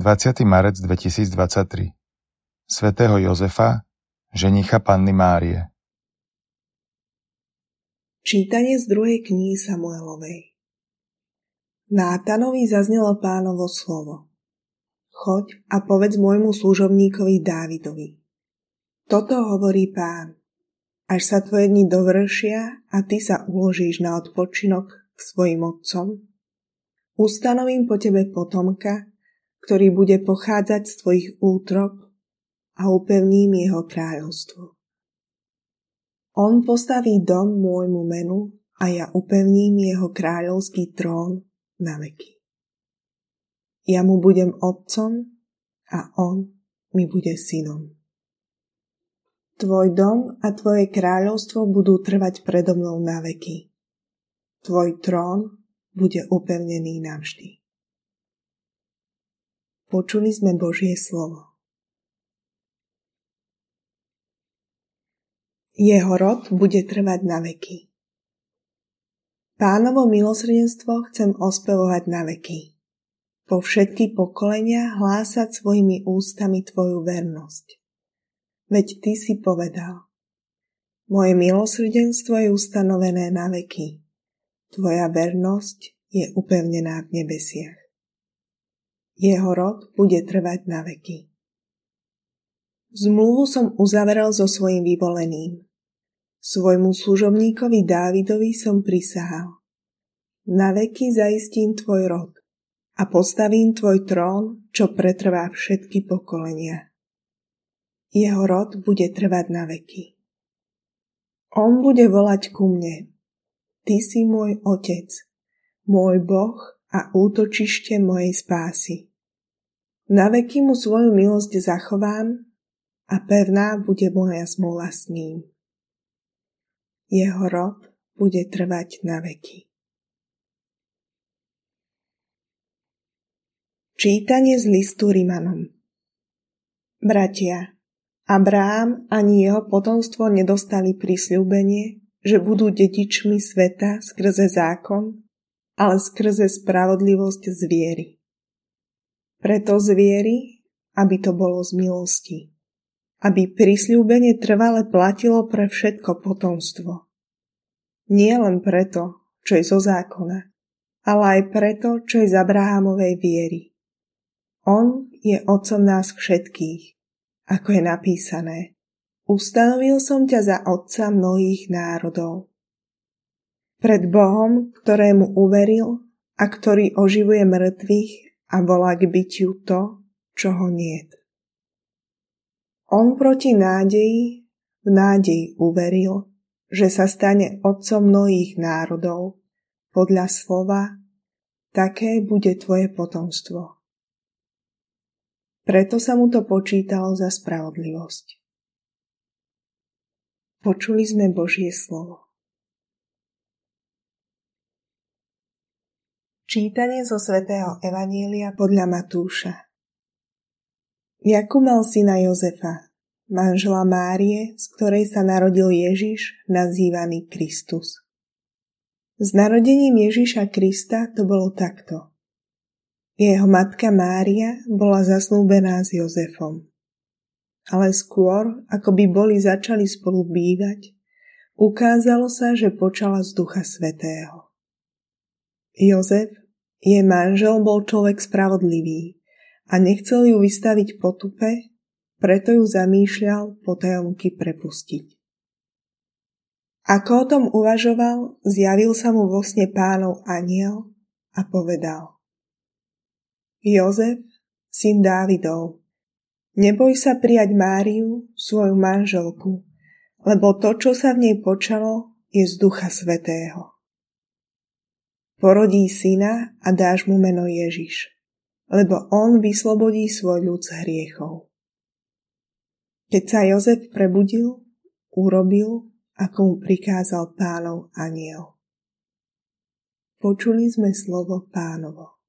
20. marec 2023 svätého Jozefa, ženicha Panny Márie Čítanie z druhej knihy Samuelovej Nátanovi zaznelo pánovo slovo. Choď a povedz môjmu služobníkovi Dávidovi. Toto hovorí pán. Až sa tvoje dni dovršia a ty sa uložíš na odpočinok k svojim otcom, ustanovím po tebe potomka, ktorý bude pochádzať z tvojich útrob a upevním jeho kráľovstvo. On postaví dom môjmu menu a ja upevním jeho kráľovský trón na veky. Ja mu budem otcom a on mi bude synom. Tvoj dom a tvoje kráľovstvo budú trvať predo mnou na veky. Tvoj trón bude upevnený navždy. Počuli sme Božie slovo. Jeho rod bude trvať na veky. Pánovo milosrdenstvo chcem ospevovať na veky. Po všetky pokolenia hlásať svojimi ústami Tvoju vernosť. Veď Ty si povedal, moje milosrdenstvo je ustanovené na veky. Tvoja vernosť je upevnená v nebesiach. Jeho rod bude trvať na veky. Zmluvu som uzavrel so svojim vyvoleným, Svojmu služobníkovi Dávidovi som prisahal. Na veky zaistím tvoj rod a postavím tvoj trón, čo pretrvá všetky pokolenia. Jeho rod bude trvať na veky. On bude volať ku mne. Ty si môj otec, môj Boh a útočište mojej spásy. Na veky mu svoju milosť zachovám a pevná bude moja zmluva s ním jeho rod bude trvať na veky. Čítanie z listu Rimanom Bratia, Abraham ani jeho potomstvo nedostali prisľúbenie, že budú dedičmi sveta skrze zákon, ale skrze spravodlivosť z viery. Preto z viery, aby to bolo z milosti aby prisľúbenie trvale platilo pre všetko potomstvo. Nie len preto, čo je zo zákona, ale aj preto, čo je z Abrahamovej viery. On je otcom nás všetkých, ako je napísané. Ustanovil som ťa za otca mnohých národov. Pred Bohom, ktorému uveril a ktorý oživuje mŕtvych a volá k bytiu to, čo ho niet. On proti nádeji v nádeji uveril, že sa stane otcom mnohých národov. Podľa slova, také bude tvoje potomstvo. Preto sa mu to počítalo za spravodlivosť. Počuli sme Božie slovo. Čítanie zo svätého Evanielia podľa Matúša Jakub mal syna Jozefa, manžela Márie, z ktorej sa narodil Ježiš, nazývaný Kristus. S narodením Ježiša Krista to bolo takto. Jeho matka Mária bola zasnúbená s Jozefom. Ale skôr, ako by boli začali spolu bývať, ukázalo sa, že počala z Ducha Svetého. Jozef, jej manžel, bol človek spravodlivý, a nechcel ju vystaviť potupe, preto ju zamýšľal potajomky prepustiť. Ako o tom uvažoval, zjavil sa mu vo sne pánov aniel a povedal Jozef, syn Dávidov, neboj sa prijať Máriu, svoju manželku, lebo to, čo sa v nej počalo, je z Ducha Svetého. Porodí syna a dáš mu meno Ježiš lebo on vyslobodí svoj ľud z hriechov. Keď sa Jozef prebudil, urobil, ako mu prikázal pánov aniel. Počuli sme slovo pánovo.